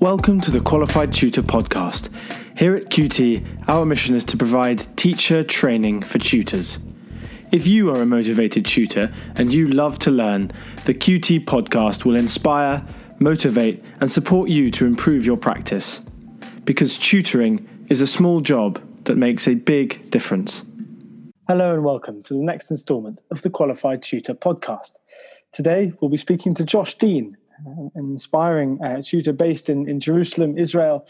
Welcome to the Qualified Tutor Podcast. Here at QT, our mission is to provide teacher training for tutors. If you are a motivated tutor and you love to learn, the QT podcast will inspire, motivate, and support you to improve your practice. Because tutoring is a small job that makes a big difference. Hello and welcome to the next instalment of the Qualified Tutor podcast. Today we'll be speaking to Josh Dean, an inspiring uh, tutor based in, in Jerusalem, Israel,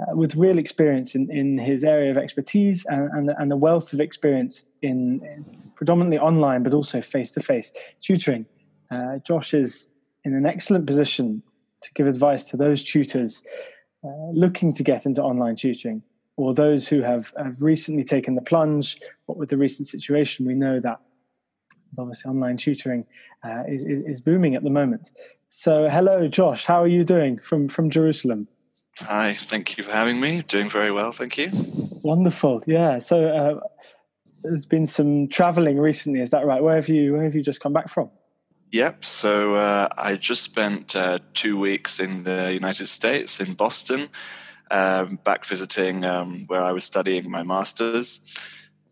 uh, with real experience in, in his area of expertise and, and, and a wealth of experience in, in predominantly online but also face to face tutoring. Uh, Josh is in an excellent position to give advice to those tutors uh, looking to get into online tutoring or those who have, have recently taken the plunge. What with the recent situation, we know that obviously online tutoring uh, is, is, booming at the moment. So, hello, Josh. How are you doing from from Jerusalem? Hi, thank you for having me. Doing very well, thank you. Wonderful. Yeah. So, uh, there's been some traveling recently. Is that right? Where have you Where have you just come back from? Yep. So uh, I just spent uh, two weeks in the United States, in Boston, um, back visiting um, where I was studying my master's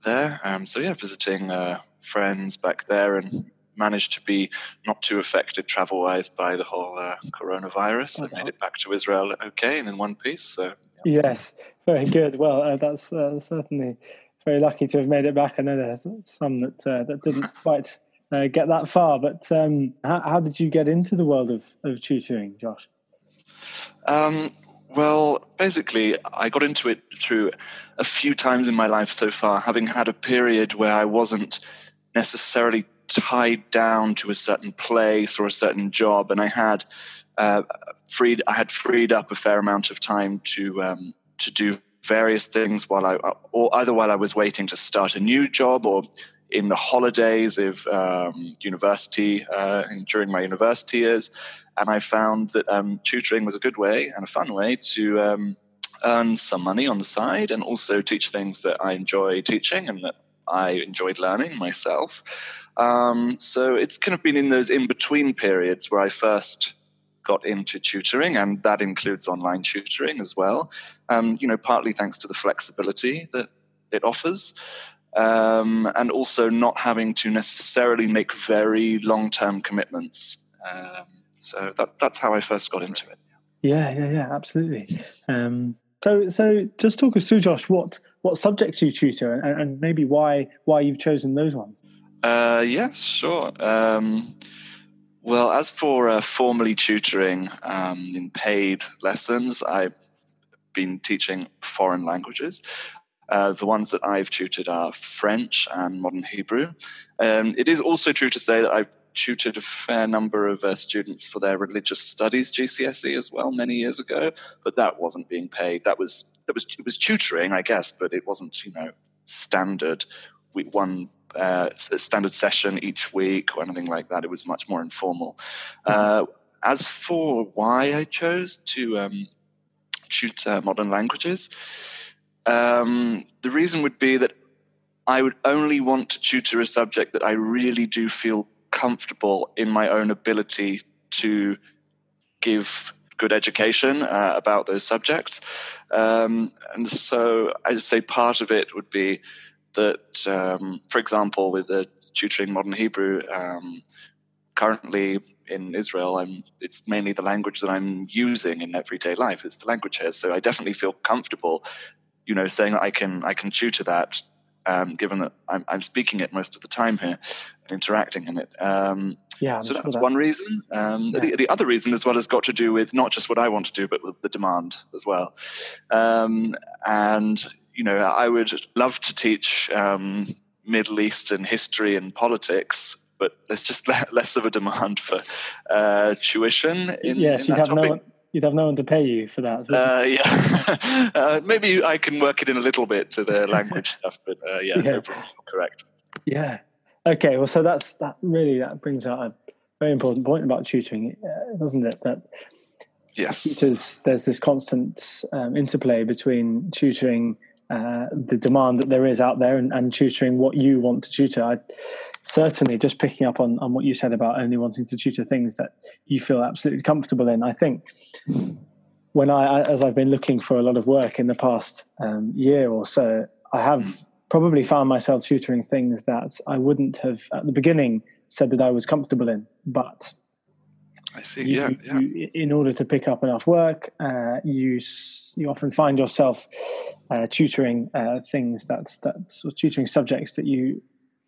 there. Um, so yeah, visiting uh, friends back there and managed to be not too affected travel wise by the whole uh, coronavirus. I made it back to Israel okay and in one piece. So yeah. yes, very good. Well, uh, that's uh, certainly very lucky to have made it back. I know there's some that uh, that didn't quite uh, get that far, but um, how, how, did you get into the world of, of tutoring, Josh? Um, well, basically, I got into it through a few times in my life so far, having had a period where I wasn't necessarily tied down to a certain place or a certain job, and I had uh, freed I had freed up a fair amount of time to um, to do various things while I or either while I was waiting to start a new job or in the holidays of um, university uh, during my university years, and I found that um, tutoring was a good way and a fun way to um, earn some money on the side and also teach things that I enjoy teaching and that I enjoyed learning myself. Um, so it's kind of been in those in between periods where I first got into tutoring, and that includes online tutoring as well. Um, you know, partly thanks to the flexibility that it offers, um, and also not having to necessarily make very long-term commitments. Um, so that, that's how I first got into it. Yeah, yeah, yeah, absolutely. Um, so, so just talk us through, Josh. What what subjects do you tutor, and, and maybe why why you've chosen those ones. Uh, yes, sure. Um, well, as for uh, formally tutoring um, in paid lessons, I've been teaching foreign languages. Uh, the ones that I've tutored are French and Modern Hebrew. Um, it is also true to say that I've tutored a fair number of uh, students for their religious studies GCSE as well many years ago, but that wasn't being paid. That was that was it was tutoring, I guess, but it wasn't you know standard. We one uh, standard session each week or anything like that. It was much more informal. Mm-hmm. Uh, as for why I chose to um, tutor modern languages, um, the reason would be that I would only want to tutor a subject that I really do feel comfortable in my own ability to give good education uh, about those subjects. Um, and so I'd say part of it would be that, um, for example, with the tutoring modern Hebrew, um, currently in Israel, I'm, it's mainly the language that I'm using in everyday life. It's the language here, so I definitely feel comfortable, you know, saying that I can I can tutor that, um, given that I'm, I'm, speaking it most of the time here and interacting in it. Yeah, I'm so that's that. one reason. Um, yeah. the, the, other reason, as well, has got to do with not just what I want to do, but with the demand as well. Um, and you know, I would love to teach um, Middle Eastern history and politics, but there's just less of a demand for uh, tuition. In, yes, in you'd have topic. no one. You'd have no one to pay you for that. Uh, yeah, uh, maybe I can work it in a little bit to the language stuff, but uh, yeah, yeah. Correct. Yeah. Okay. Well, so that's that. Really, that brings out a very important point about tutoring, uh, doesn't it? That yes, tutors, there's this constant um, interplay between tutoring uh, the demand that there is out there and, and, tutoring what you want to tutor. I, certainly, just picking up on, on what you said about only wanting to tutor things that you feel absolutely comfortable in. I think when I, as I've been looking for a lot of work in the past um, year or so, I have. Probably found myself tutoring things that I wouldn't have at the beginning said that I was comfortable in. But I see. You, yeah, yeah. You, in order to pick up enough work, uh, you you often find yourself uh, tutoring uh, things that that sort of tutoring subjects that you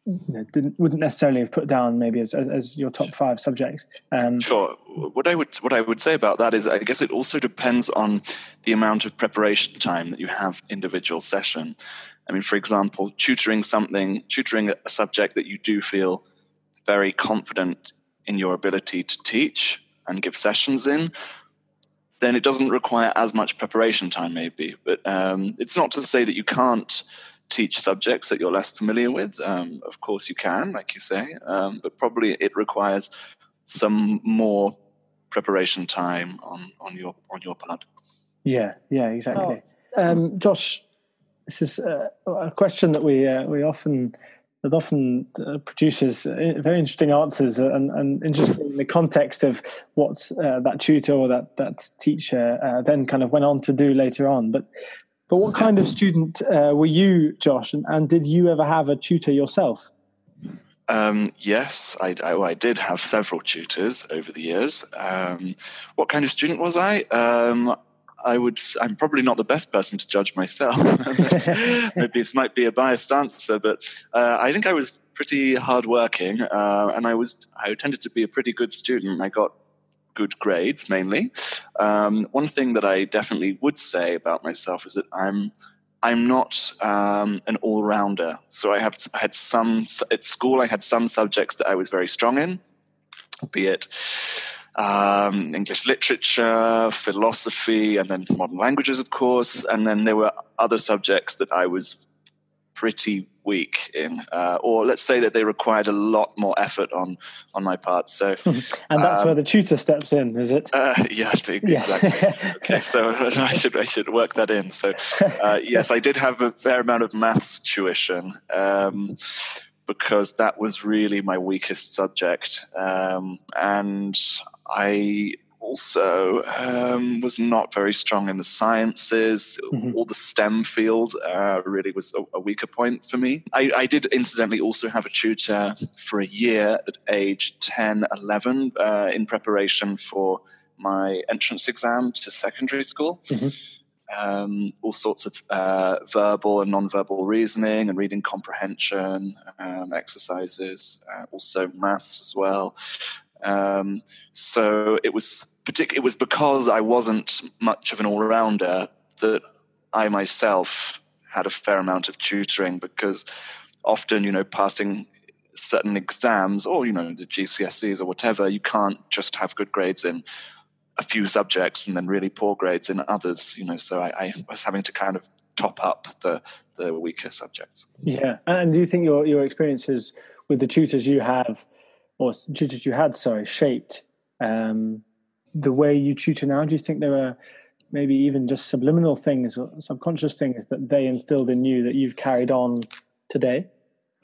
you know, didn't wouldn't necessarily have put down maybe as, as your top five subjects. Um, sure. What I would what I would say about that is, I guess it also depends on the amount of preparation time that you have individual session. I mean, for example, tutoring something, tutoring a subject that you do feel very confident in your ability to teach and give sessions in, then it doesn't require as much preparation time, maybe. But um, it's not to say that you can't teach subjects that you're less familiar with. Um, of course, you can, like you say, um, but probably it requires some more preparation time on, on your on your part. Yeah, yeah, exactly. Oh. Um, Josh, this is a, a question that we uh, we often that often uh, produces uh, very interesting answers and, and interesting in the context of what uh, that tutor or that that teacher uh, then kind of went on to do later on. But but what kind of student uh, were you, Josh? And, and, did you ever have a tutor yourself? Um, yes, I, I, I, did have several tutors over the years. Um, what kind of student was I? Um, I would. I'm probably not the best person to judge myself. Maybe this might be a biased answer, but uh, I think I was pretty hardworking, uh, and I was. I tended to be a pretty good student. I got good grades mainly. Um, one thing that I definitely would say about myself is that I'm I'm not um, an all rounder. So I have I had some at school. I had some subjects that I was very strong in, be it um, English literature, philosophy, and then modern languages, of course. And then there were other subjects that I was pretty weak in, uh, or let's say that they required a lot more effort on on my part. So, and that's um, where the tutor steps in, is it? Uh, yeah, exactly. okay, so I should I should work that in. So, uh, yes, I did have a fair amount of maths tuition. Um, because that was really my weakest subject, um, and I also um, was not very strong in the sciences. Mm-hmm. All the STEM field uh, really was a, a, weaker point for me. I, I, did incidentally also have a tutor for a year at age 10, 11 uh, in preparation for my entrance exam to secondary school. Mm-hmm. Um, all sorts of uh, verbal and non-verbal reasoning and reading comprehension um, exercises, uh, also maths as well. Um, so it was partic- it was because I wasn't much of an all rounder that I myself had a fair amount of tutoring because often, you know, passing certain exams or, you know, the GCSEs or whatever, you can't just have good grades in a few subjects and then really poor grades in others, you know, so I, I was having to kind of top up the, the weaker subjects. Yeah. And do you think your, your experiences with the tutors you have or tutors you had, sorry, shaped um, the way you tutor now? Do you think there are maybe even just subliminal things or subconscious things that they instilled in you that you've carried on today?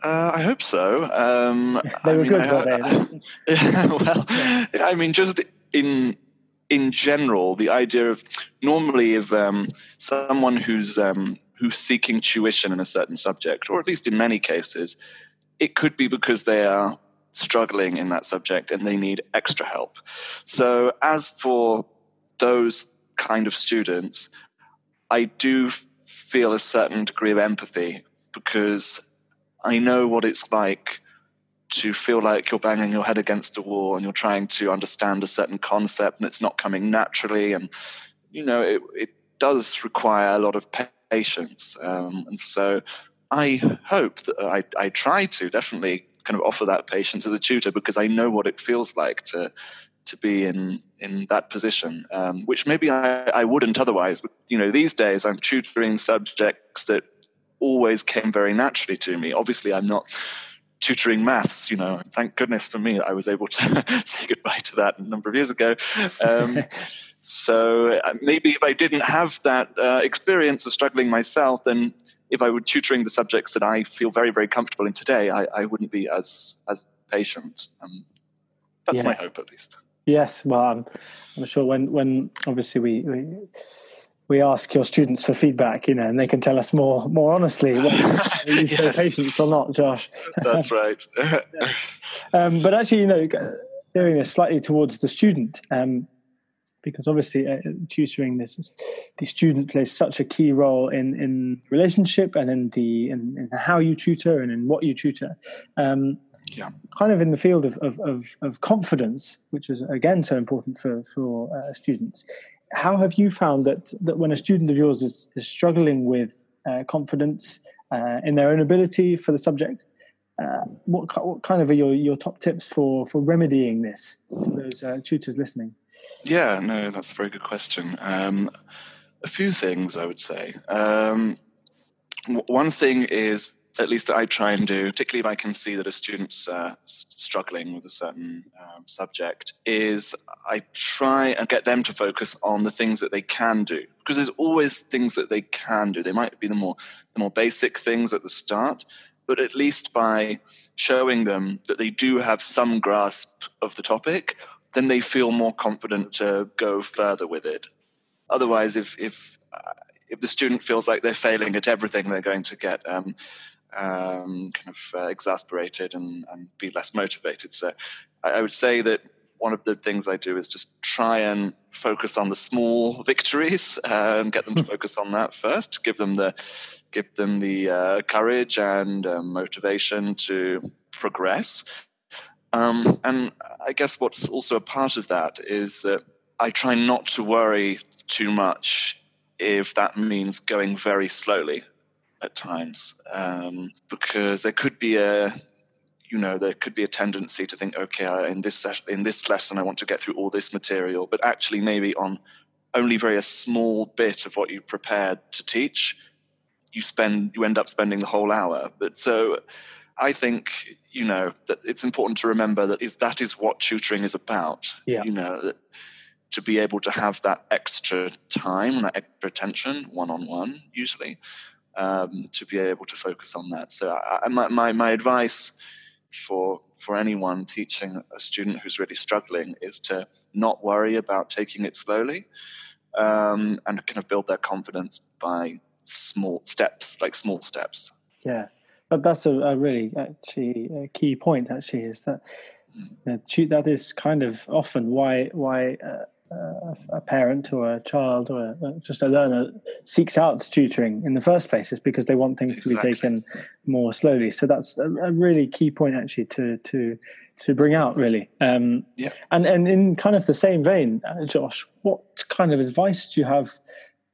Uh, I hope so. Um, they were mean, good, I, were they? yeah, well, yeah. I mean, just in in general, the idea of normally of um, someone who's um, who's seeking tuition in a certain subject, or at least in many cases, it could be because they are struggling in that subject and they need extra help. So, as for those kind of students, I do feel a certain degree of empathy because I know what it's like to feel like you're banging your head against a wall and you're trying to understand a certain concept and it's not coming naturally. And, you know, it, it does require a lot of patience. Um, and so I hope that I, I try to definitely kind of offer that patience as a tutor because I know what it feels like to to be in in that position, um, which maybe I, I wouldn't otherwise. But you know, these days I'm tutoring subjects that always came very naturally to me. Obviously, I'm not tutoring maths. You know, thank goodness for me, I was able to say goodbye to that a number of years ago. Um, so uh, maybe if I didn't have that uh, experience of struggling myself, then if I were tutoring the subjects that I feel very, very comfortable in today, I, I wouldn't be as as patient. Um, that's yeah. my hope, at least. Yes, well, I'm, I'm sure when when obviously we, we we ask your students for feedback, you know, and they can tell us more more honestly whether you yes. patients or not, Josh. That's right. um, but actually, you know, doing this slightly towards the student, um, because obviously uh, tutoring this the student plays such a key role in in relationship and in the in, in how you tutor and in what you tutor. Um, yeah. kind of in the field of, of, of, of, confidence, which is again so important for, for uh, students. How have you found that, that when a student of yours is, is struggling with uh, confidence uh, in their own ability for the subject, uh, what, what kind of are your, your top tips for, for remedying this for those uh, tutors listening? Yeah, no, that's a very good question. Um, a few things I would say. Um, one thing is at least I try and do, particularly if I can see that a student's uh, struggling with a certain um, subject, is I try and get them to focus on the things that they can do because there's always things that they can do. They might be the more the more basic things at the start, but at least by showing them that they do have some grasp of the topic, then they feel more confident to go further with it. Otherwise, if if uh, if the student feels like they're failing at everything, they're going to get um, um, kind of uh, exasperated and, and, be less motivated. So I, I, would say that one of the things I do is just try and focus on the small victories and get them to focus on that first. Give them the give them the uh, courage and uh, motivation to progress. Um, and I guess what's also a part of that is that I try not to worry too much if that means going very slowly at times um, because there could be a you know there could be a tendency to think okay in this session, in this lesson i want to get through all this material but actually maybe on only very a small bit of what you prepared to teach you spend you end up spending the whole hour but so i think you know that it's important to remember that is that is what tutoring is about yeah. you know that to be able to have that extra time that extra attention one on one usually um, to be able to focus on that. So I, my, my, my advice for for anyone teaching a student who's really struggling is to not worry about taking it slowly um, and kind of build their confidence by small steps, like small steps. Yeah, but that's a, a really actually a key point. Actually, is that mm. that is kind of often why why. Uh, uh, a parent or a child or a, just a learner seeks out tutoring in the first place is because they want things exactly. to be taken more slowly. So that's a, a, really key point actually to to to bring out really. Um, yeah. And and in kind of the same vein, uh, Josh, what kind of advice do you have?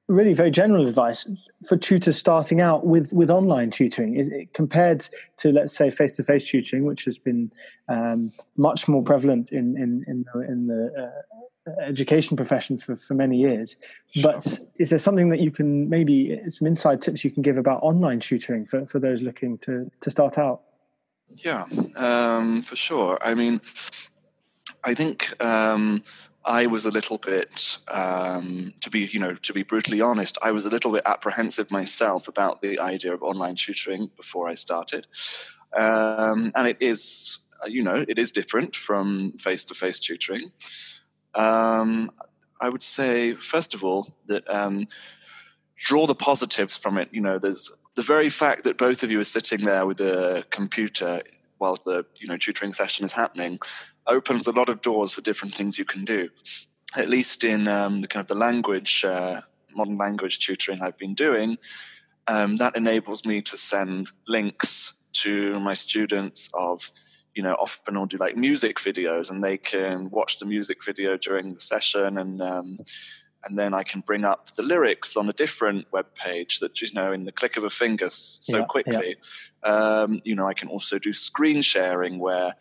Really, very general advice for tutors starting out with with online tutoring is it, compared to let's say face to face tutoring, which has been um, much more prevalent in in in the, in the uh, education profession for, for many years. But is there something that you can maybe some inside tips you can give about online tutoring for, for those looking to, to start out? Yeah, um, for sure. I mean, I think um, I was a little bit, um, to be you know, to be brutally honest, I was a little bit apprehensive myself about the idea of online tutoring before I started, um, and it is, you know, it is different from face to face tutoring. Um, I would say, first of all, that um, draw the positives from it. You know, there's the very fact that both of you are sitting there with a computer while the you know tutoring session is happening opens a lot of doors for different things you can do. At least in um, the kind of the language, uh, modern language tutoring I've been doing, um, that enables me to send links to my students of you know, often will do like music videos, and they can watch the music video during the session, and um, and then I can bring up the lyrics on a different web page that you know in the click of a finger so yeah, quickly. Yeah. Um, you know, I can also do screen sharing where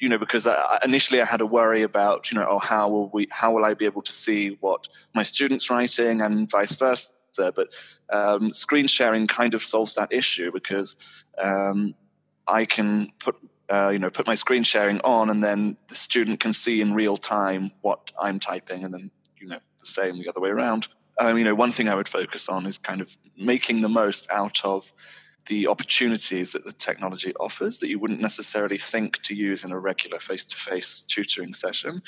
you know because I, initially I had a worry about you know oh how will we how will I be able to see what my students writing and vice versa but um, screen sharing kind of solves that issue because um, I can put uh, you know, put my screen sharing on, and then the student can see in real time what I'm typing, and then you know the same the other way around. Um, you know, one thing I would focus on is kind of making the most out of the opportunities that the technology offers that you wouldn't necessarily think to use in a regular face-to-face tutoring session.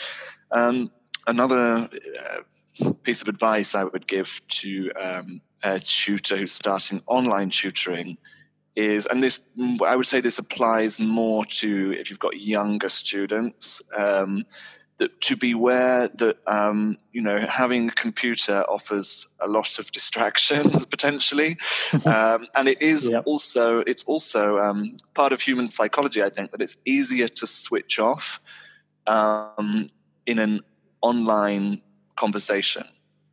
Um, another uh, piece of advice I would give to um, a tutor who's starting online tutoring is, and this I would say this applies more to if you've got younger students. Um, that to beware that um, you know having a computer offers a lot of distractions potentially, um, and it is yep. also it's also um, part of human psychology. I think that it's easier to switch off um, in an online conversation.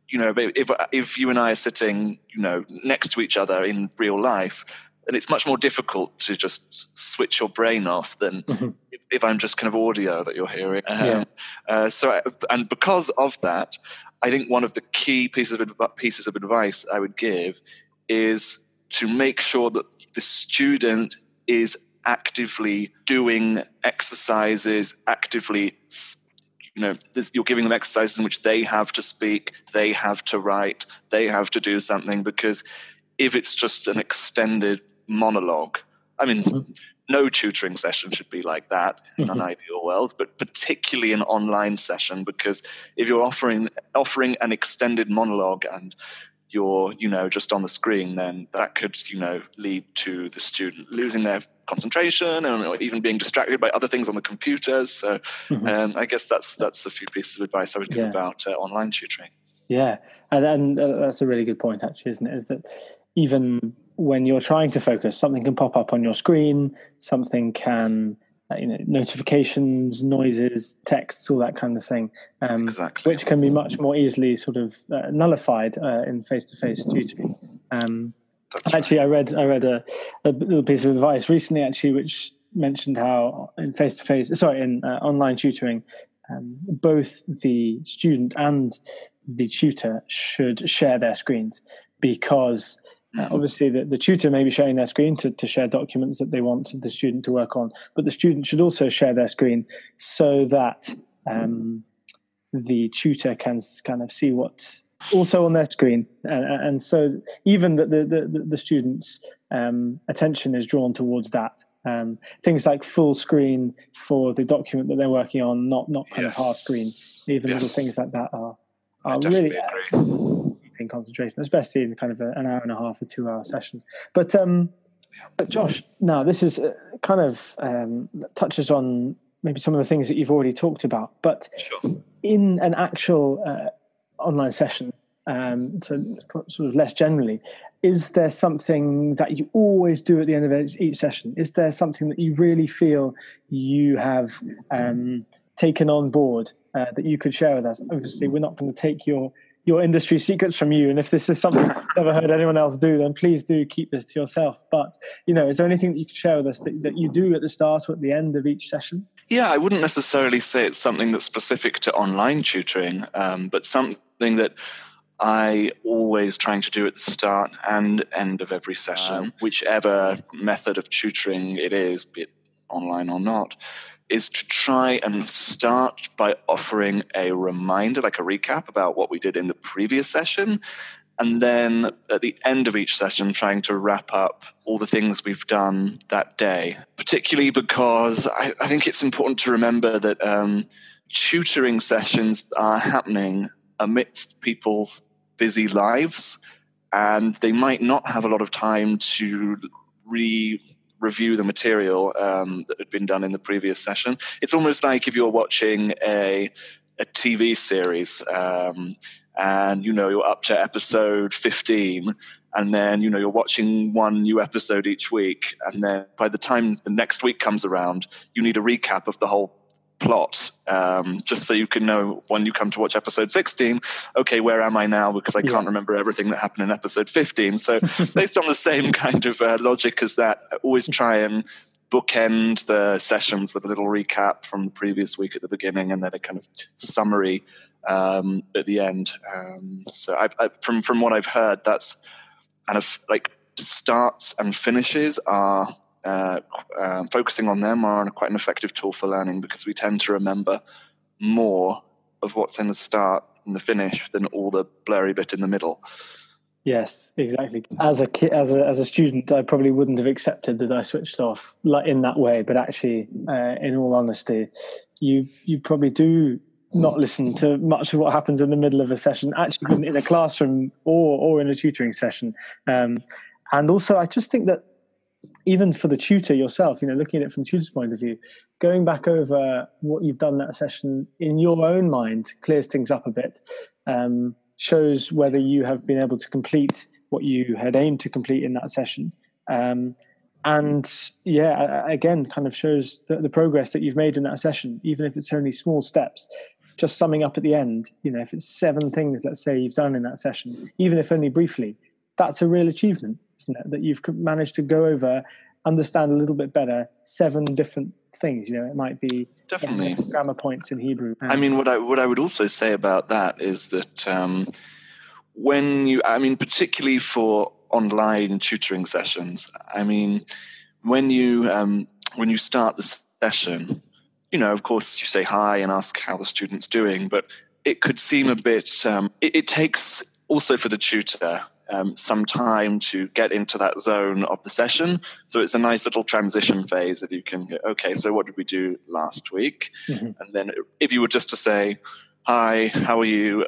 You know, if if you and I are sitting, you know, next to each other in real life, and it's much more difficult to just switch your brain off than mm-hmm. if, if, I'm just kind of audio that you're hearing. Um, yeah. uh, so, and because of that, I think one of the key pieces of pieces of advice I would give is to make sure that the student is actively doing exercises, actively you know you're giving them exercises in which they have to speak they have to write they have to do something because if it's just an extended monologue. I mean, mm-hmm. no tutoring session should be like that in mm-hmm. an ideal world, but particularly an online session because if you're offering offering an extended monologue and you're you know just on the screen then that could you know lead to the student losing their concentration and even being distracted by other things on the computers so mm-hmm. um, i guess that's that's a few pieces of advice i would give yeah. about uh, online tutoring yeah and, and uh, that's a really good point actually isn't it is that even when you're trying to focus, something can pop up on your screen, something can, uh, you know, notifications, noises, texts, all that kind of thing, um, exactly. which can be much more easily sort of uh, nullified uh, in face-to-face tutoring. Um, actually, right. I read I read a, a, little piece of advice recently, actually, which mentioned how in face-to-face, sorry, in uh, online tutoring, um, both the student and the tutor should share their screens because uh, obviously, the, the tutor may be sharing their screen to, to share documents that they want the student to work on, but the student should also share their screen so that um, the tutor can kind of see what's also on their screen. And, and so, even that the, the, the student's um, attention is drawn towards that. Um, things like full screen for the document that they're working on, not not kind yes. of half screen. Even yes. little things like that are, are really. Agree in concentration, especially in kind of a, an hour and a half or two hour session. But um, but Josh, now this is uh, kind of um, touches on maybe some of the things that you've already talked about, but sure. in an actual uh, online session, um, so sort of less generally, is there something that you always do at the end of each session? Is there something that you really feel you have um, taken on board uh, that you could share with us? Obviously, we're not going to take your your industry secrets from you. And if this is something I've never heard anyone else do, then please do keep this to yourself. But, you know, is there anything that you could share with us that, that you do at the start or at the end of each session? Yeah, I wouldn't necessarily say it's something that's specific to online tutoring, um, but something that I always trying to do at the start and end of every session, whichever method of tutoring it is, be it online or not, is to try and start by offering a reminder, like a recap about what we did in the previous session. And then at the end of each session, trying to wrap up all the things we've done that day, particularly because I, I think it's important to remember that um, tutoring sessions are happening amidst people's busy lives, and they might not have a lot of time to re review the material um, that had been done in the previous session. It's almost like if you're watching a, a TV series um, and you know you're up to episode 15 and then you know you're watching one new episode each week and then by the time the next week comes around you need a recap of the whole plot, um, just so you can know when you come to watch episode 16, okay, where am I now? Because I yeah. can't remember everything that happened in episode 15. So, based on the same kind of uh, logic as that, I always try and bookend the sessions with a little recap from the previous week at the beginning and then a kind of summary um, at the end. Um, so, I, I, from from what I've heard, that's kind of like starts and finishes are uh, uh, focusing on them are quite an effective tool for learning because we tend to remember more of what's in the start and the finish than all the blurry bit in the middle. Yes, exactly. As a as a as a student, I probably wouldn't have accepted that I switched off like in that way. But actually, uh, in all honesty, you you probably do not listen to much of what happens in the middle of a session, actually in a classroom or or in a tutoring session. Um, and also, I just think that even for the tutor yourself, you know, looking at it from the tutor's point of view, going back over what you've done that session in your own mind clears things up a bit. Um, shows whether you have been able to complete what you had aimed to complete in that session. Um, and yeah, again, kind of shows the, the, progress that you've made in that session, even if it's only small steps. Just summing up at the end, you know, if it's seven things, let's say you've done in that session, even if only briefly, that's a real achievement, That you've managed to go over, understand a little bit better seven different things. You know, it might be definitely grammar points in Hebrew. I mean, what I what I would also say about that is that um, when you, I mean, particularly for online tutoring sessions, I mean, when you um, when you start the session, you know, of course, you say hi and ask how the student's doing, but it could seem a bit. Um, it, it takes also for the tutor um, some time to get into that zone of the session. So it's a nice little transition phase that you can, go, okay, so what did we do last week? Mm-hmm. And then if you were just to say, hi, how are you?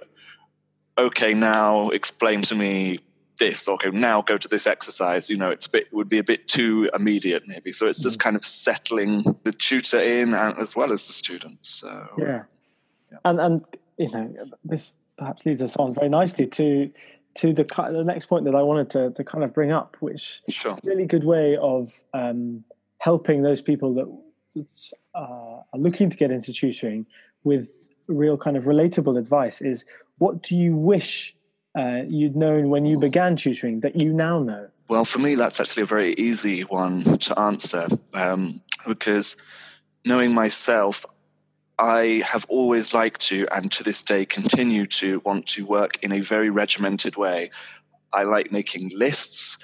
Okay, now explain to me this. Okay, now go to this exercise. You know, it's a bit, would be a bit too immediate maybe. So it's just mm-hmm. kind of settling the tutor in as well as the students. So, yeah. yeah. And, and, you know, this perhaps leads us on very nicely to to the the next point that I wanted to, to kind of bring up, which sure. is a really good way of um, helping those people that uh, are looking to get into tutoring with real kind of relatable advice is what do you wish uh, you'd known when you began tutoring that you now know? Well, for me, that's actually a very easy one to answer um, because knowing myself, I have always liked to, and to this day continue to, want to work in a very regimented way. I like making lists.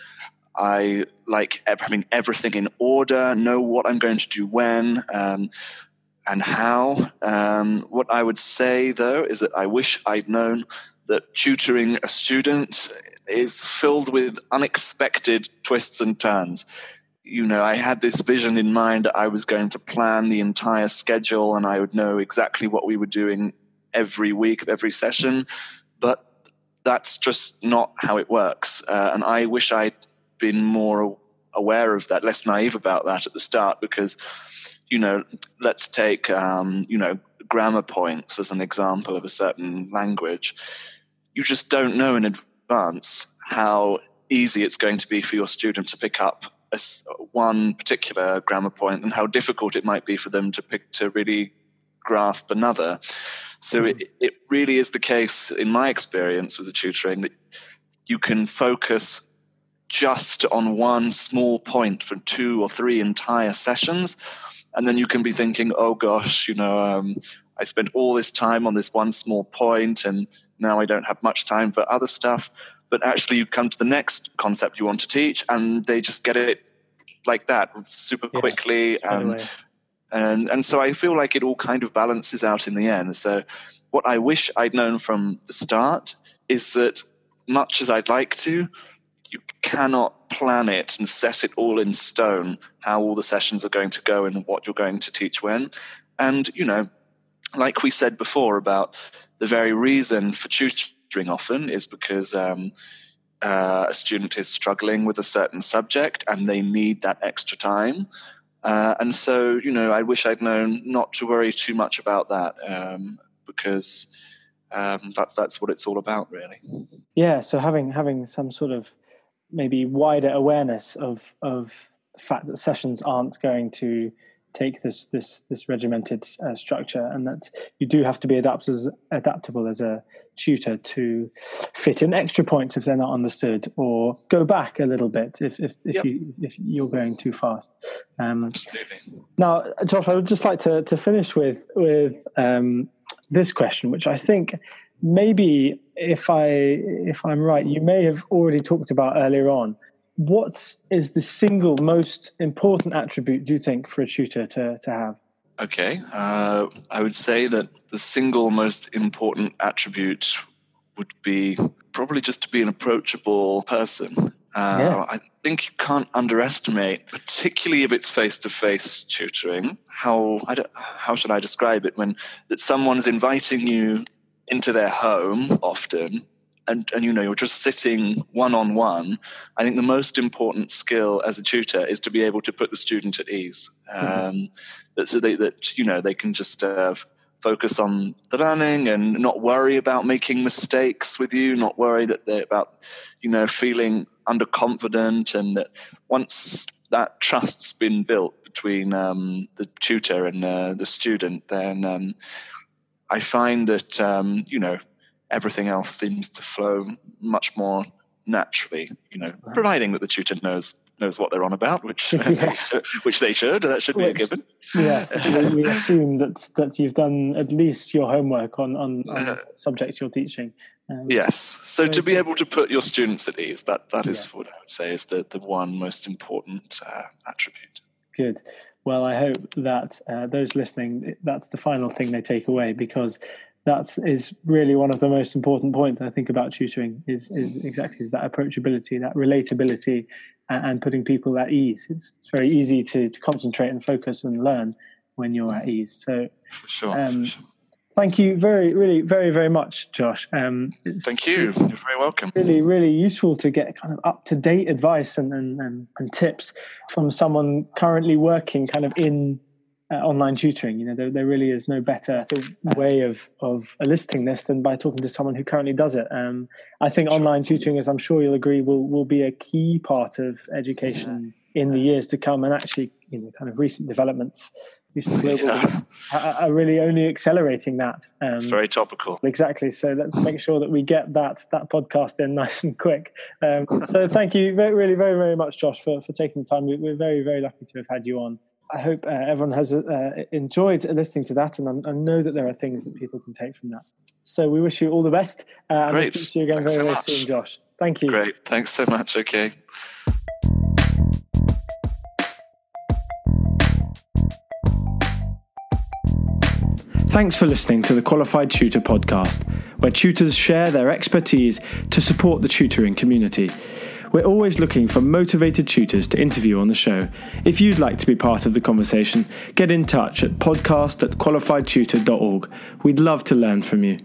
I like having everything in order, know what I'm going to do when um, and how. Um, what I would say, though, is that I wish I'd known that tutoring a student is filled with unexpected twists and turns you know, I had this vision in mind. I was going to plan the entire schedule and I would know exactly what we were doing every week of every session. But that's just not how it works. Uh, and I wish I'd been more aware of that, less naive about that at the start, because, you know, let's take, um, you know, grammar points as an example of a certain language. You just don't know in advance how easy it's going to be for your student to pick up a, one particular grammar point and how difficult it might be for them to pick to really grasp another. So mm. it, it really is the case, in my experience with the tutoring, that you can focus just on one small point for two or three entire sessions. And then you can be thinking, oh gosh, you know, um, I spent all this time on this one small point and now I don't have much time for other stuff but actually you come to the next concept you want to teach and they just get it like that super quickly yeah, and, and and so i feel like it all kind of balances out in the end. So what i wish i'd known from the start is that much as i'd like to you cannot plan it and set it all in stone how all the sessions are going to go and what you're going to teach when. And you know like we said before about the very reason for tutoring often is because um, uh, a student is struggling with a certain subject and they need that extra time. Uh, and so, you know, I wish I'd known not to worry too much about that um, because um, that's that's what it's all about, really. Yeah. So having having some sort of maybe wider awareness of of the fact that sessions aren't going to take this this this regimented uh, structure, and that you do have to be adaptable adaptable as a tutor to fit in extra points if they're not understood, or go back a little bit if if, if yep. you if you're going too fast. Um, Absolutely. Now, Josh, I would just like to to finish with with um, this question, which I think maybe if I if I'm right, you may have already talked about earlier on what is the single most important attribute do you think for a tutor to, to have? Okay, uh, I would say that the single most important attribute would be probably just to be an approachable person. Uh, Yeah. I think you can't underestimate, particularly if it's face-to-face tutoring, how I don't, how should I describe it when that someone's inviting you into their home often. And, and you know you're just sitting one on one. I think the most important skill as a tutor is to be able to put the student at ease, um, that, so they, that you know they can just uh, focus on the learning and not worry about making mistakes with you, not worry that they're about, you know, feeling underconfident. And that once that trust's been built between um, the tutor and uh, the student, then um, I find that, um, you know, everything else seems to flow much more naturally, you know, providing that the tutor knows knows what they're on about, which Yeah. which they should. That should be a given. Yes, we, assume that that you've done at least your homework on on, on the subject you're teaching. Um, Yes. So Very to be able to put your students at ease, that that is Yeah. what I would say is the the one most important uh, attribute. Good. Well, I hope that uh, those listening, that's the final thing they take away because that is really one of the most important points I think about tutoring is, is exactly is that approachability, that relatability, and, and putting people at ease. It's, it's very easy to, to concentrate and focus and learn when you're at ease. So For sure. Um, for sure. thank you very, really, very, very much, Josh. Um, Thank you. You're very welcome. really, really useful to get kind of up to date advice and, and, and, and tips from someone currently working kind of in uh, online tutoring. You know, there, there really is no better way of, of eliciting this than by talking to someone who currently does it. Um, I think Sure. online tutoring, as I'm sure you'll agree, will, will be a key part of education in the years to come. And actually, you know, kind of recent developments, recent global Yeah, are, are really only accelerating that. Um, it's very topical. Exactly. So let's make sure that we get that that podcast in nice and quick. Um, so thank you very, really very very much, Josh, for, for taking the time. We, we're very very lucky to have had you on. I hope uh, everyone has uh, enjoyed listening to that, and I, I know that there are things that people can take from that. So we wish you all the best. Uh, and we'll Great. speak to you again Thanks very so very much. soon, Josh. Thank you. Great. Thanks so much. Okay. Thanks for listening to the Qualified Tutor podcast, where tutors share their expertise to support the tutoring community. We're always looking for motivated tutors to interview on the show. If you'd like to be part of the conversation, get in touch at podcast at qualifiedtutor.org. We'd love to learn from you.